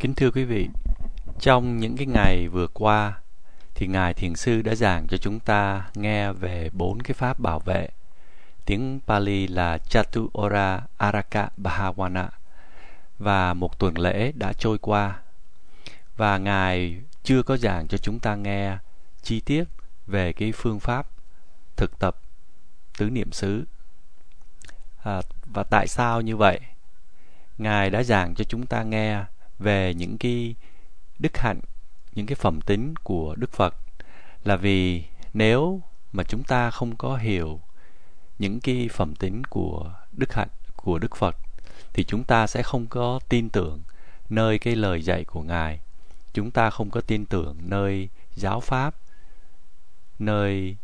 Kính thưa quý vị, trong những cái ngày vừa qua thì Ngài Thiền Sư đã giảng cho chúng ta nghe về bốn cái pháp bảo vệ. Tiếng Pali là chaturora Araka Bhawana và một tuần lễ đã trôi qua và Ngài chưa có giảng cho chúng ta nghe chi tiết về cái phương pháp thực tập tứ niệm xứ. À, và tại sao như vậy? Ngài đã giảng cho chúng ta nghe về những cái đức hạnh, những cái phẩm tính của Đức Phật là vì nếu mà chúng ta không có hiểu những cái phẩm tính của đức hạnh của Đức Phật thì chúng ta sẽ không có tin tưởng nơi cái lời dạy của Ngài. Chúng ta không có tin tưởng nơi giáo pháp, nơi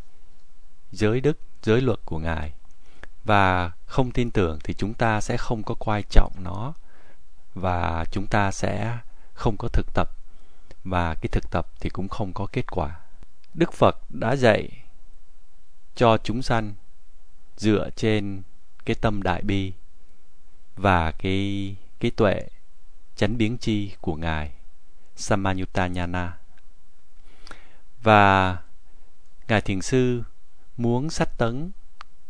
giới đức, giới luật của Ngài. Và không tin tưởng thì chúng ta sẽ không có quan trọng nó và chúng ta sẽ không có thực tập và cái thực tập thì cũng không có kết quả. Đức Phật đã dạy cho chúng sanh dựa trên cái tâm đại bi và cái cái tuệ chánh biến chi của ngài Samanyutta Nhana. Và ngài thiền sư muốn sách tấn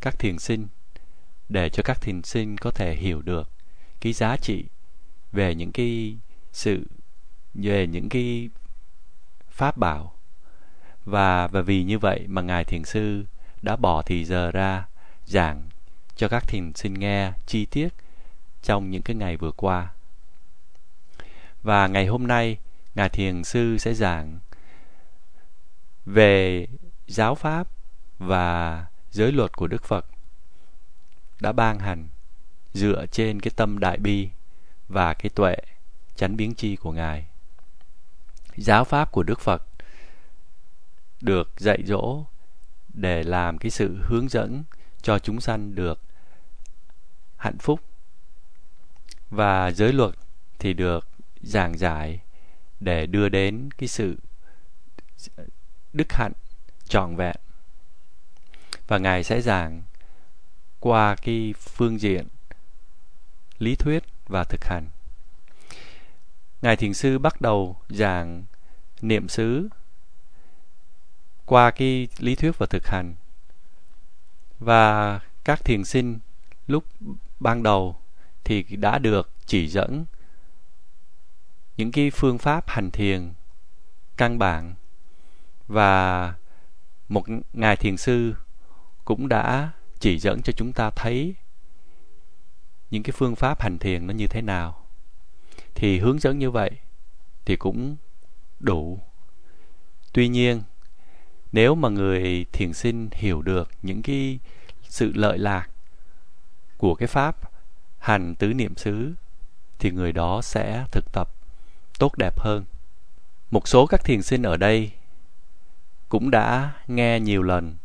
các thiền sinh để cho các thiền sinh có thể hiểu được cái giá trị về những cái sự, về những cái pháp bảo. Và và vì như vậy mà ngài thiền sư đã bỏ thì giờ ra giảng cho các thiền sinh nghe chi tiết trong những cái ngày vừa qua. Và ngày hôm nay, ngài thiền sư sẽ giảng về giáo pháp và giới luật của đức phật đã ban hành dựa trên cái tâm đại bi và cái tuệ chánh biến chi của ngài. Giáo pháp của đức phật được dạy dỗ để làm cái sự hướng dẫn cho chúng sanh được hạnh phúc. Và giới luật thì được giảng giải để đưa đến cái sự đức hạnh trọn vẹn. Và ngài sẽ giảng qua cái phương diện lý thuyết và thực hành. Ngài thiền sư bắt đầu giảng niệm xứ qua cái lý thuyết và thực hành. Và các thiền sinh lúc ban đầu thì đã được chỉ dẫn những cái phương pháp hành thiền căn bản. Và một ngài thiền sư cũng đã chỉ dẫn cho chúng ta thấy những cái phương pháp hành thiền nó như thế nào. Thì hướng dẫn như vậy thì cũng đủ. Tuy nhiên, nếu mà người thiền sinh hiểu được những cái sự lợi lạc của cái pháp hành tứ niệm xứ thì người đó sẽ thực tập tốt đẹp hơn. Một số các thiền sinh ở đây cũng đã nghe nhiều lần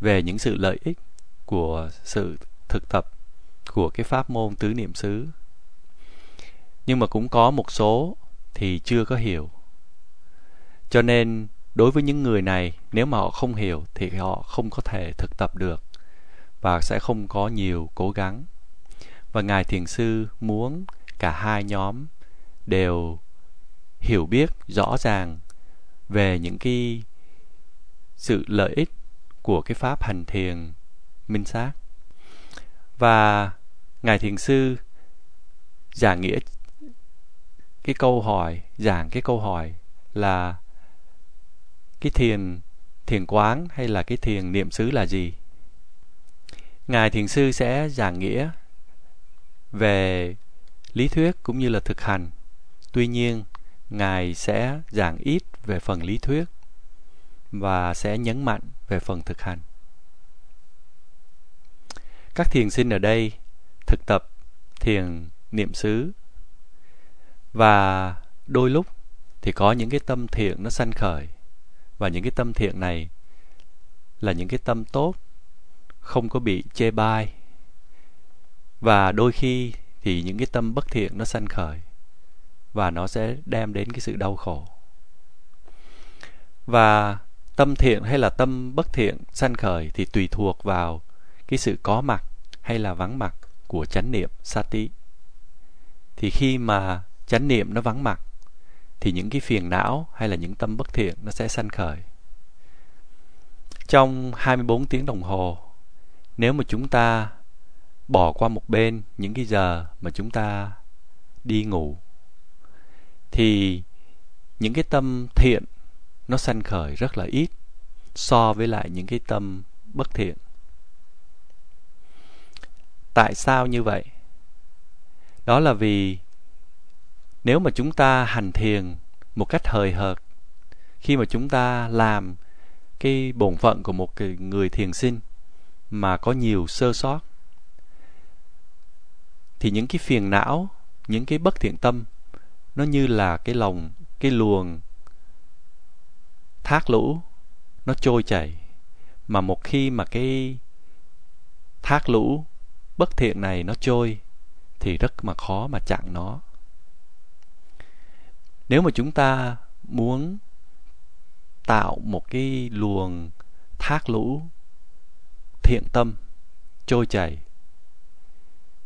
về những sự lợi ích của sự thực tập của cái pháp môn tứ niệm xứ. Nhưng mà cũng có một số thì chưa có hiểu. Cho nên đối với những người này, nếu mà họ không hiểu thì họ không có thể thực tập được và sẽ không có nhiều cố gắng. Và ngài thiền sư muốn cả hai nhóm đều hiểu biết rõ ràng về những cái sự lợi ích của cái pháp hành thiền minh sát. Và ngài thiền sư giảng nghĩa cái câu hỏi, giảng cái câu hỏi là cái thiền thiền quán hay là cái thiền niệm xứ là gì? Ngài thiền sư sẽ giảng nghĩa về lý thuyết cũng như là thực hành. Tuy nhiên, ngài sẽ giảng ít về phần lý thuyết và sẽ nhấn mạnh về phần thực hành. Các thiền sinh ở đây thực tập thiền niệm xứ. Và đôi lúc thì có những cái tâm thiện nó sanh khởi. Và những cái tâm thiện này là những cái tâm tốt, không có bị chê bai. Và đôi khi thì những cái tâm bất thiện nó sanh khởi và nó sẽ đem đến cái sự đau khổ. Và tâm thiện hay là tâm bất thiện sanh khởi thì tùy thuộc vào cái sự có mặt hay là vắng mặt của chánh niệm sati thì khi mà chánh niệm nó vắng mặt thì những cái phiền não hay là những tâm bất thiện nó sẽ sanh khởi. Trong 24 tiếng đồng hồ, nếu mà chúng ta bỏ qua một bên những cái giờ mà chúng ta đi ngủ thì những cái tâm thiện nó sanh khởi rất là ít so với lại những cái tâm bất thiện. Tại sao như vậy? Đó là vì nếu mà chúng ta hành thiền một cách hời hợt, khi mà chúng ta làm cái bổn phận của một người thiền sinh mà có nhiều sơ sót, thì những cái phiền não, những cái bất thiện tâm nó như là cái lòng, cái luồng thác lũ nó trôi chảy mà một khi mà cái thác lũ bất thiện này nó trôi thì rất mà khó mà chặn nó. Nếu mà chúng ta muốn tạo một cái luồng thác lũ thiện tâm, trôi chảy,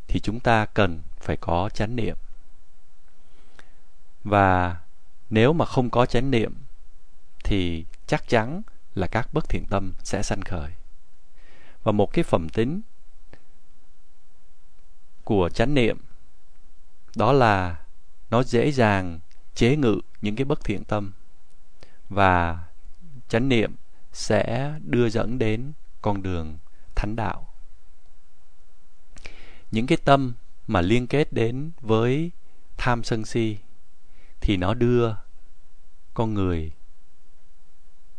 thì chúng ta cần phải có chánh niệm. Và nếu mà không có chánh niệm, thì chắc chắn là các bất thiện tâm sẽ sanh khởi. Và một cái phẩm tính của chánh niệm. Đó là nó dễ dàng chế ngự những cái bất thiện tâm. Và chánh niệm sẽ đưa dẫn đến con đường thánh đạo. Những cái tâm mà liên kết đến với tham sân si thì nó đưa con người,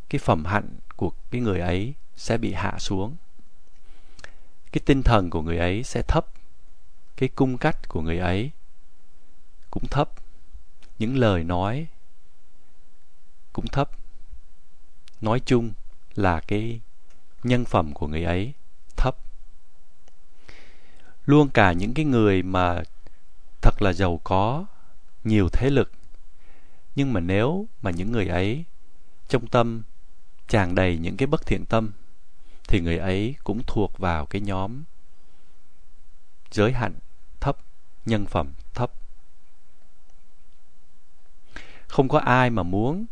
cái phẩm hạnh của cái người ấy sẽ bị hạ xuống. Cái tinh thần của người ấy sẽ thấp cái cung cách của người ấy cũng thấp, những lời nói cũng thấp. Nói chung là cái nhân phẩm của người ấy thấp. Luôn cả những cái người mà thật là giàu có, nhiều thế lực, nhưng mà nếu mà những người ấy trong tâm tràn đầy những cái bất thiện tâm, thì người ấy cũng thuộc vào cái nhóm giới hạnh nhân phẩm thấp. Không có ai mà muốn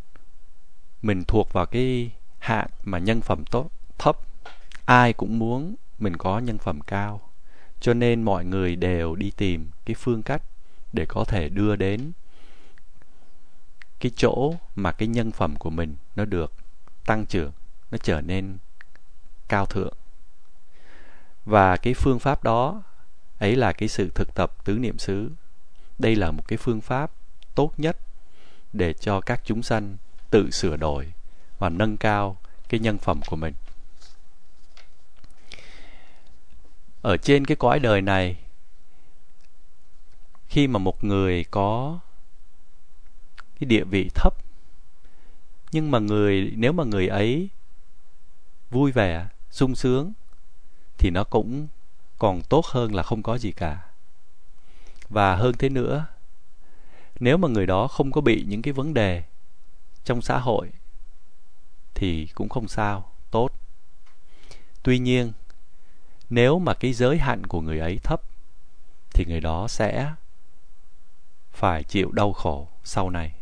mình thuộc vào cái hạng mà nhân phẩm tốt, thấp. Ai cũng muốn mình có nhân phẩm cao. Cho nên mọi người đều đi tìm cái phương cách để có thể đưa đến cái chỗ mà cái nhân phẩm của mình nó được tăng trưởng, nó trở nên cao thượng. Và cái phương pháp đó ấy là cái sự thực tập tứ niệm xứ. Đây là một cái phương pháp tốt nhất để cho các chúng sanh tự sửa đổi và nâng cao cái nhân phẩm của mình. Ở trên cái cõi đời này, khi mà một người có cái địa vị thấp, nhưng mà người, nếu mà người ấy vui vẻ, sung sướng, thì nó cũng còn tốt hơn là không có gì cả. Và hơn thế nữa, nếu mà người đó không có bị những cái vấn đề trong xã hội thì cũng không sao, tốt. Tuy nhiên, nếu mà cái giới hạn của người ấy thấp thì người đó sẽ phải chịu đau khổ sau này.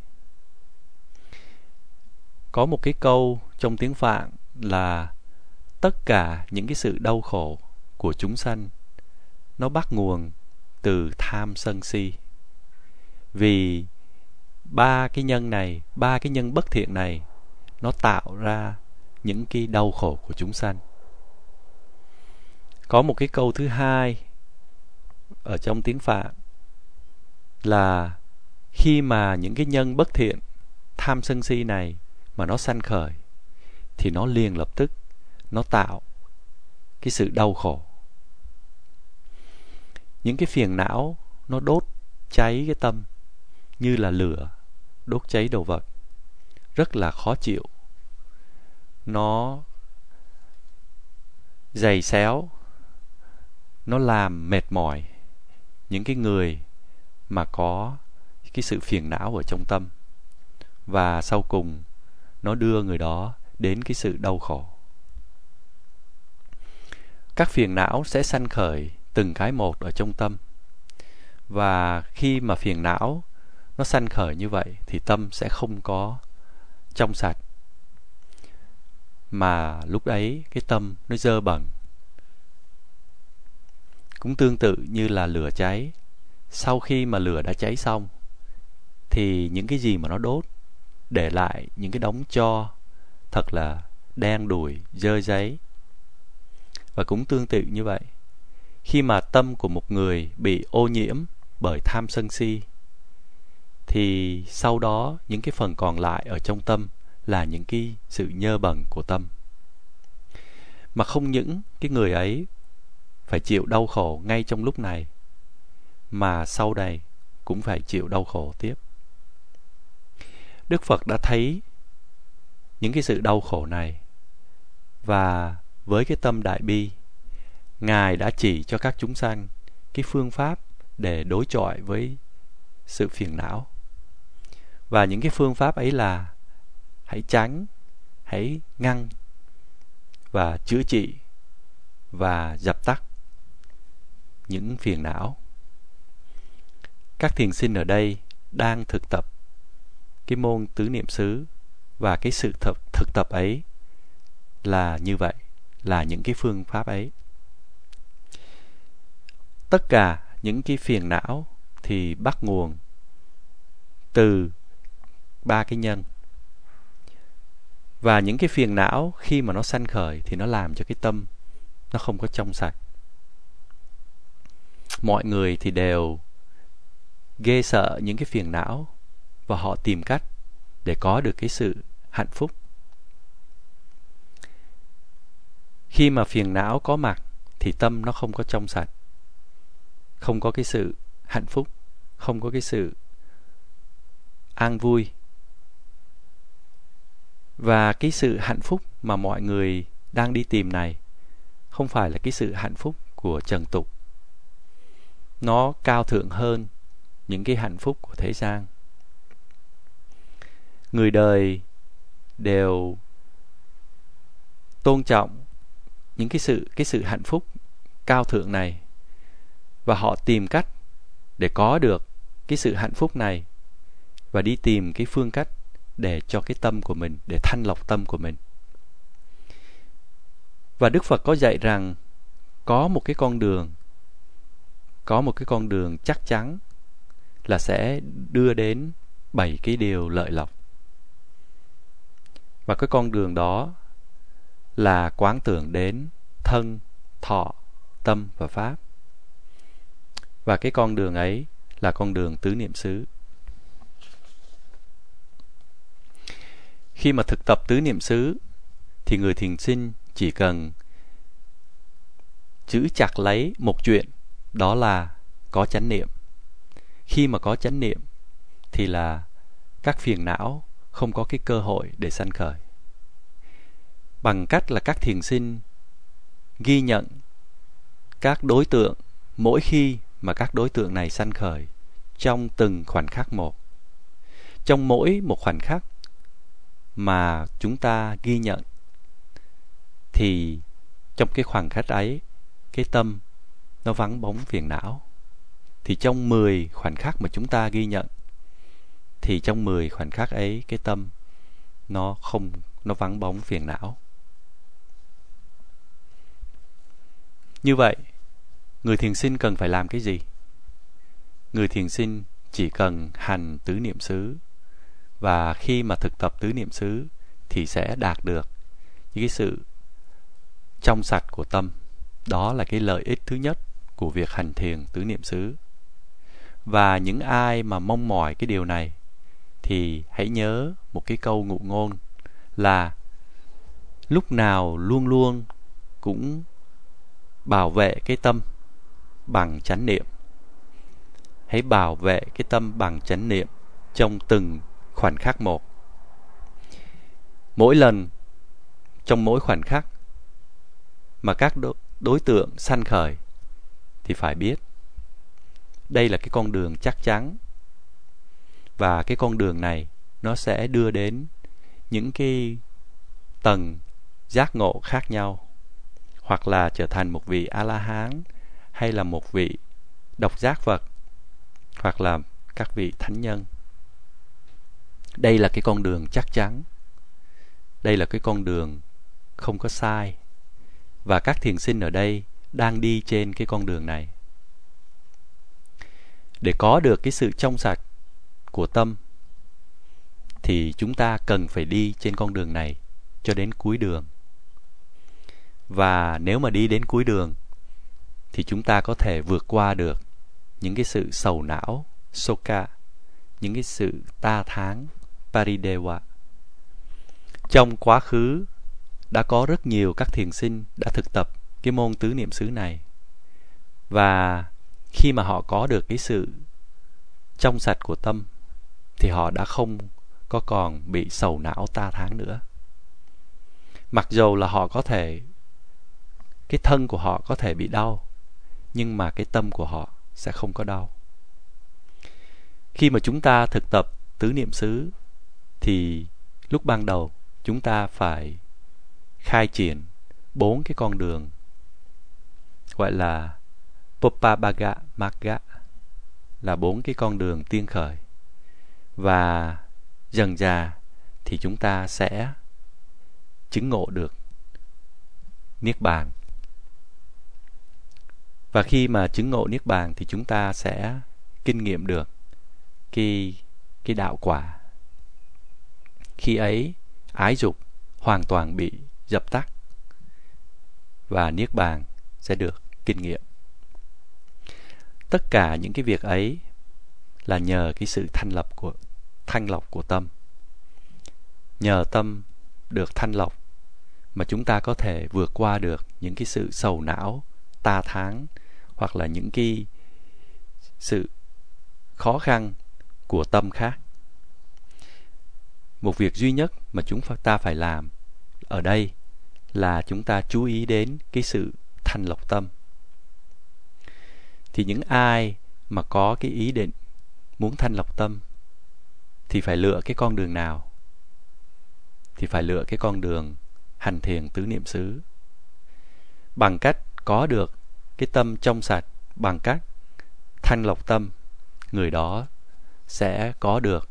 Có một cái câu trong tiếng phạn là tất cả những cái sự đau khổ của chúng sanh. Nó bắt nguồn từ tham sân si. Vì ba cái nhân này, ba cái nhân bất thiện này, nó tạo ra những cái đau khổ của chúng sanh. Có một cái câu thứ hai ở trong tiếng phạn là khi mà những cái nhân bất thiện, tham sân si này mà nó sanh khởi thì nó liền lập tức, nó tạo cái sự đau khổ những cái phiền não, nó đốt cháy cái tâm, như là lửa đốt cháy đồ vật. Rất là khó chịu. Nó dày xéo, nó làm mệt mỏi những cái người mà có cái sự phiền não ở trong tâm. Và sau cùng, nó đưa người đó đến cái sự đau khổ. Các phiền não sẽ sanh khởi từng cái một ở trong tâm. Và khi mà phiền não nó sanh khởi như vậy thì tâm sẽ không có trong sạch. Mà lúc ấy cái tâm nó dơ bẩn. Cũng tương tự như là lửa cháy. Sau khi mà lửa đã cháy xong, thì những cái gì mà nó đốt để lại những cái đống cho thật là đen đùi, dơ giấy. Và cũng tương tự như vậy khi mà tâm của một người bị ô nhiễm bởi tham sân si, thì sau đó những cái phần còn lại ở trong tâm là những cái sự nhơ bẩn của tâm. Mà không những cái người ấy phải chịu đau khổ ngay trong lúc này, mà sau này cũng phải chịu đau khổ tiếp. Đức phật đã thấy những cái sự đau khổ này và với cái tâm đại bi ngài đã chỉ cho các chúng sanh cái phương pháp để đối chọi với sự phiền não. Và những cái phương pháp ấy là hãy tránh hãy ngăn và chữa trị và dập tắt những phiền não. Các thiền sinh ở đây đang thực tập cái môn tứ niệm xứ và cái sự thực, thực tập ấy là như vậy là những cái phương pháp ấy tất cả những cái phiền não thì bắt nguồn từ ba cái nhân. Và những cái phiền não khi mà nó sanh khởi thì nó làm cho cái tâm nó không có trong sạch. Mọi người thì đều ghê sợ những cái phiền não và họ tìm cách để có được cái sự hạnh phúc. Khi mà phiền não có mặt thì tâm nó không có trong sạch không có cái sự hạnh phúc, không có cái sự an vui. Và cái sự hạnh phúc mà mọi người đang đi tìm này không phải là cái sự hạnh phúc của trần tục. Nó cao thượng hơn những cái hạnh phúc của thế gian. Người đời đều tôn trọng những cái sự cái sự hạnh phúc cao thượng này và họ tìm cách để có được cái sự hạnh phúc này và đi tìm cái phương cách để cho cái tâm của mình, để thanh lọc tâm của mình. Và đức phật có dạy rằng có một cái con đường, có một cái con đường chắc chắn là sẽ đưa đến bảy cái điều lợi lộc. Và cái con đường đó là quán tưởng đến thân, thọ, tâm và pháp và cái con đường ấy là con đường tứ niệm xứ. Khi mà thực tập tứ niệm xứ, thì người thiền sinh chỉ cần giữ chặt lấy một chuyện, đó là có chánh niệm. Khi mà có chánh niệm, thì là các phiền não không có cái cơ hội để sanh khởi. Bằng cách là các thiền sinh ghi nhận các đối tượng mỗi khi mà các đối tượng này sanh khởi trong từng khoảnh khắc một. Trong mỗi một khoảnh khắc mà chúng ta ghi nhận, thì trong cái khoảnh khắc ấy, cái tâm nó vắng bóng phiền não. Thì trong 10 khoảnh khắc mà chúng ta ghi nhận, thì trong 10 khoảnh khắc ấy cái tâm nó không, nó vắng bóng phiền não. Như vậy người thiền sinh cần phải làm cái gì? Người thiền sinh chỉ cần hành tứ niệm xứ, và khi mà thực tập tứ niệm xứ thì sẽ đạt được những cái sự trong sạch của tâm. Đó là cái lợi ích thứ nhất của việc hành thiền tứ niệm xứ. Và những ai mà mong mỏi cái điều này thì hãy nhớ một cái câu ngụ ngôn là lúc nào luôn luôn cũng bảo vệ cái tâm bằng chánh niệm. Hãy bảo vệ cái tâm bằng chánh niệm trong từng khoảnh khắc một. Mỗi lần, trong mỗi khoảnh khắc mà các đối tượng sanh khởi thì phải biết đây là cái con đường chắc chắn và cái con đường này nó sẽ đưa đến những cái tầng giác ngộ khác nhau hoặc là trở thành một vị a la hán hay là một vị độc giác phật hoặc là các vị thánh nhân. Đây là cái con đường chắc chắn. Đây là cái con đường không có sai. Và các thiền sinh ở đây đang đi trên cái con đường này. Để có được cái sự trong sạch của tâm, thì chúng ta cần phải đi trên con đường này cho đến cuối đường. Và nếu mà đi đến cuối đường thì chúng ta có thể vượt qua được những cái sự sầu não soka những cái sự ta tháng paridewa. Trong quá khứ, đã có rất nhiều các thiền sinh đã thực tập cái môn tứ niệm xứ này. Và khi mà họ có được cái sự trong sạch của tâm, thì họ đã không có còn bị sầu não, ta tháng nữa. Mặc dù là họ có thể, cái thân của họ có thể bị đau nhưng mà cái tâm của họ sẽ không có đau. Khi mà chúng ta thực tập tứ niệm xứ, thì lúc ban đầu chúng ta phải khai triển bốn cái con đường, gọi là Popabaga Magga, là bốn cái con đường tiên khởi. Và dần dà thì chúng ta sẽ chứng ngộ được niết bàn và khi mà chứng ngộ niết bàn thì chúng ta sẽ kinh nghiệm được cái cái đạo quả. Khi ấy, ái dục hoàn toàn bị dập tắt và niết bàn sẽ được kinh nghiệm. Tất cả những cái việc ấy là nhờ cái sự thanh lập của, thanh lọc của tâm. Nhờ tâm được thanh lọc mà chúng ta có thể vượt qua được những cái sự sầu não, ta tháng hoặc là những cái sự khó khăn của tâm khác. Một việc duy nhất mà chúng ta phải làm ở đây là chúng ta chú ý đến cái sự thanh lọc tâm. Thì những ai mà có cái ý định muốn thanh lọc tâm thì phải lựa cái con đường nào? Thì phải lựa cái con đường hành thiền tứ niệm xứ. Bằng cách có được cái tâm trong sạch bằng cách thanh lọc tâm, người đó sẽ có được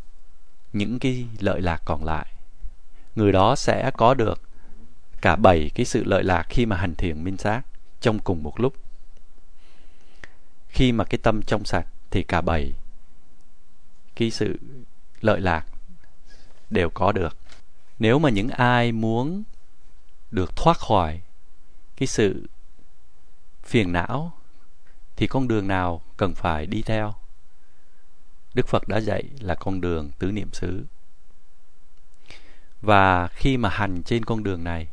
những cái lợi lạc còn lại. Người đó sẽ có được cả bảy cái sự lợi lạc khi mà hành thiền minh sát trong cùng một lúc. Khi mà cái tâm trong sạch thì cả bảy cái sự lợi lạc đều có được. Nếu mà những ai muốn được thoát khỏi cái sự phiền não, thì con đường nào cần phải đi theo? Đức phật đã dạy là con đường tứ niệm xứ. Và khi mà hành trên con đường này,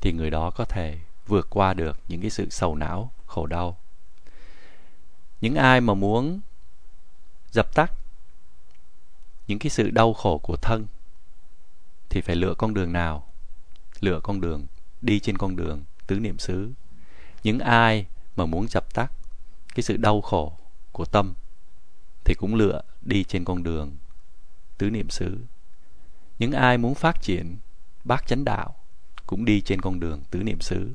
thì người đó có thể vượt qua được những cái sự sầu não, khổ đau. Những ai mà muốn dập tắt những cái sự đau khổ của thân, thì phải lựa con đường nào? Lựa con đường đi trên con đường tứ niệm xứ. Những ai mà muốn dập tắt cái sự đau khổ của tâm thì cũng lựa đi trên con đường tứ niệm xứ. Những ai muốn phát triển bát chánh đạo cũng đi trên con đường tứ niệm xứ.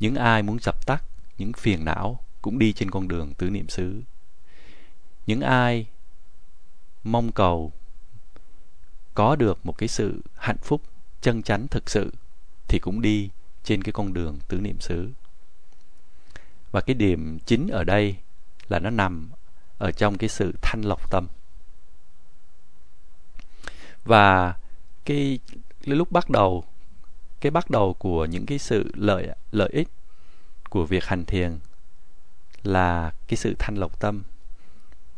Những ai muốn dập tắt những phiền não cũng đi trên con đường tứ niệm xứ. Những ai mong cầu có được một cái sự hạnh phúc chân chánh thực sự thì cũng đi trên cái con đường tứ niệm xứ và cái điểm chính ở đây là nó nằm ở trong cái sự thanh lọc tâm. Và cái, cái lúc bắt đầu cái bắt đầu của những cái sự lợi lợi ích của việc hành thiền là cái sự thanh lọc tâm.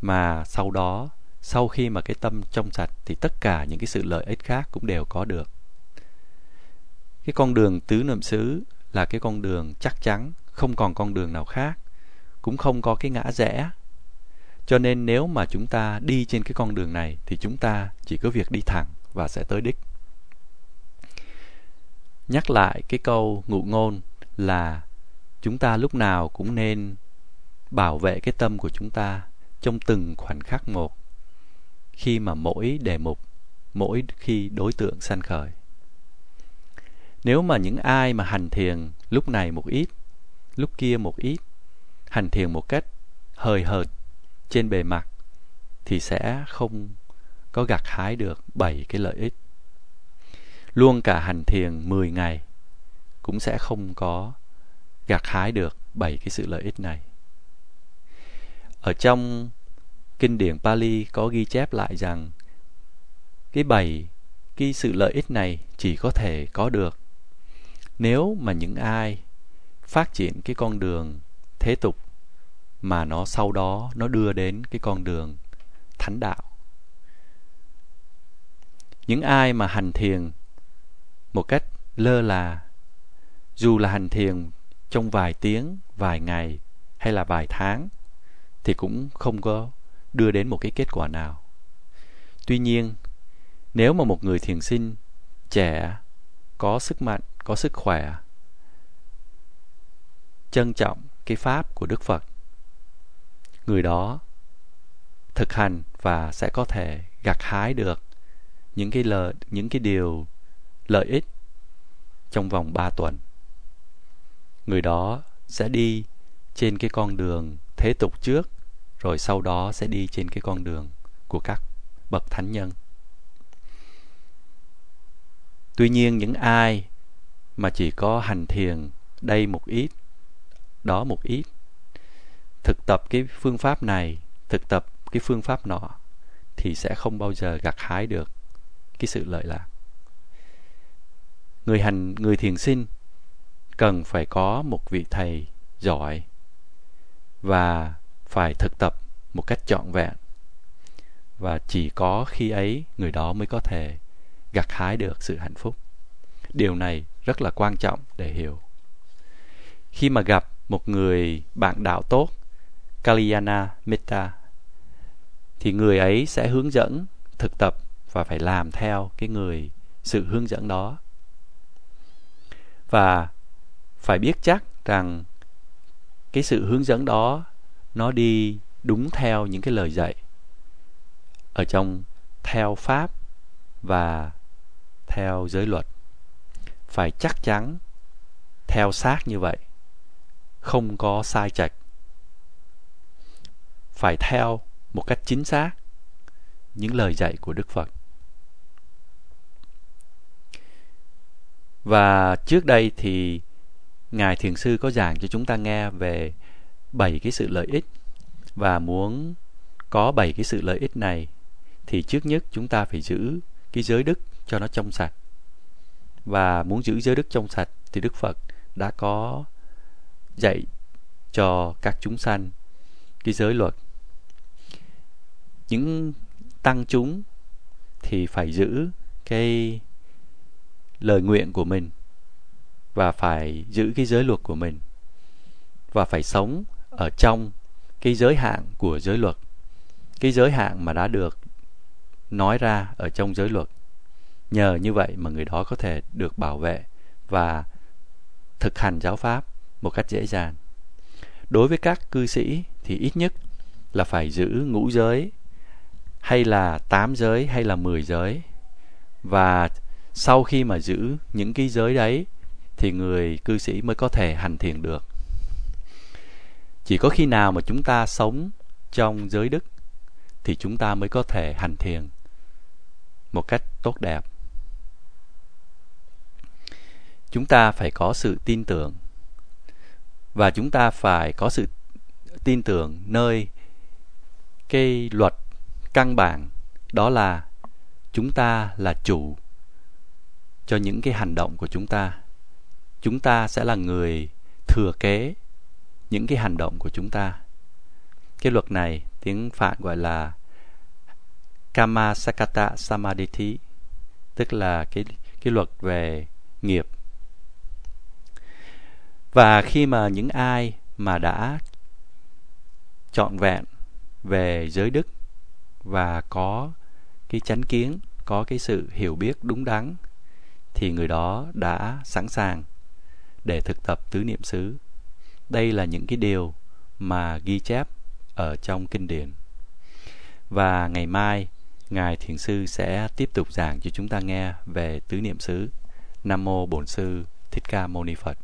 Mà sau đó sau khi mà cái tâm trong sạch thì tất cả những cái sự lợi ích khác cũng đều có được. Cái con đường tứ niệm xứ là cái con đường chắc chắn không còn con đường nào khác, cũng không có cái ngã rẽ. Cho nên nếu mà chúng ta đi trên cái con đường này thì chúng ta chỉ có việc đi thẳng và sẽ tới đích. Nhắc lại cái câu ngụ ngôn là chúng ta lúc nào cũng nên bảo vệ cái tâm của chúng ta trong từng khoảnh khắc một, khi mà mỗi đề mục, mỗi khi đối tượng sanh khởi. Nếu mà những ai mà hành thiền lúc này một ít lúc kia một ít, hành thiền một cách hời hợt trên bề mặt thì sẽ không có gặt hái được bảy cái lợi ích. Luôn cả hành thiền 10 ngày cũng sẽ không có gặt hái được bảy cái sự lợi ích này. Ở trong kinh điển Pali có ghi chép lại rằng cái bảy cái sự lợi ích này chỉ có thể có được nếu mà những ai phát triển cái con đường thế tục mà nó sau đó nó đưa đến cái con đường thánh đạo. Những ai mà hành thiền một cách lơ là, dù là hành thiền trong vài tiếng, vài ngày hay là vài tháng, thì cũng không có đưa đến một cái kết quả nào. Tuy nhiên, nếu mà một người thiền sinh trẻ, có sức mạnh, có sức khỏe trân trọng cái pháp của đức phật người đó thực hành và sẽ có thể gặt hái được những cái lợi những cái điều lợi ích trong vòng 3 tuần. Người đó sẽ đi trên cái con đường thế tục trước rồi sau đó sẽ đi trên cái con đường của các bậc thánh nhân. Tuy nhiên những ai mà chỉ có hành thiền đây một ít, đó một ít, thực tập cái phương pháp này, thực tập cái phương pháp nọ thì sẽ không bao giờ gặt hái được cái sự lợi lạc. Người hành người thiền sinh cần phải có một vị thầy giỏi và phải thực tập một cách trọn vẹn. Và chỉ có khi ấy người đó mới có thể gặt hái được sự hạnh phúc. Điều này rất là quan trọng để hiểu. Khi mà gặp một người bạn đạo tốt, kalyana metta thì người ấy sẽ hướng dẫn, thực tập và phải làm theo cái người, sự hướng dẫn đó. Và phải biết chắc rằng cái sự hướng dẫn đó, nó đi đúng theo những cái lời dạy ở trong theo pháp và theo giới luật. Phải chắc chắn theo sát như vậy không có sai chạch. Phải theo một cách chính xác những lời dạy của đức phật. Và trước đây thì ngài thiền sư có giảng cho chúng ta nghe về bảy cái sự lợi ích. Và muốn có bảy cái sự lợi ích này thì trước nhất chúng ta phải giữ cái giới đức cho nó trong sạch. Và muốn giữ giới đức trong sạch thì đức phật đã có dạy cho các chúng sanh cái giới luật. Những tăng chúng thì phải giữ cái lời nguyện của mình và phải giữ cái giới luật của mình và phải sống ở trong cái giới hạn của giới luật, cái giới hạn mà đã được nói ra ở trong giới luật. Nhờ như vậy mà người đó có thể được bảo vệ và thực hành giáo pháp một cách dễ dàng. Đối với các cư sĩ thì ít nhất là phải giữ ngũ giới, hay là tám giới, hay là mười giới. Và sau khi mà giữ những cái giới đấy thì người cư sĩ mới có thể hành thiền được. Chỉ có khi nào mà chúng ta sống trong giới đức thì chúng ta mới có thể hành thiền một cách tốt đẹp. Chúng ta phải có sự tin tưởng và chúng ta phải có sự tin tưởng nơi cái luật căn bản, đó là chúng ta là chủ cho những cái hành động của chúng ta. Chúng ta sẽ là người thừa kế những cái hành động của chúng ta. Cái luật này, tiếng phạn gọi là kama sakata samadhi, tức là cái cái luật về nghiệp và khi mà những ai mà đã trọn vẹn về giới đức và có cái chánh kiến, có cái sự hiểu biết đúng đắn, thì người đó đã sẵn sàng để thực tập tứ niệm xứ. Đây là những cái điều mà ghi chép ở trong kinh điển. Và ngày mai, ngài thiền sư sẽ tiếp tục giảng cho chúng ta nghe về tứ niệm xứ. Nam mô bổn sư thích ca mâu ni phật.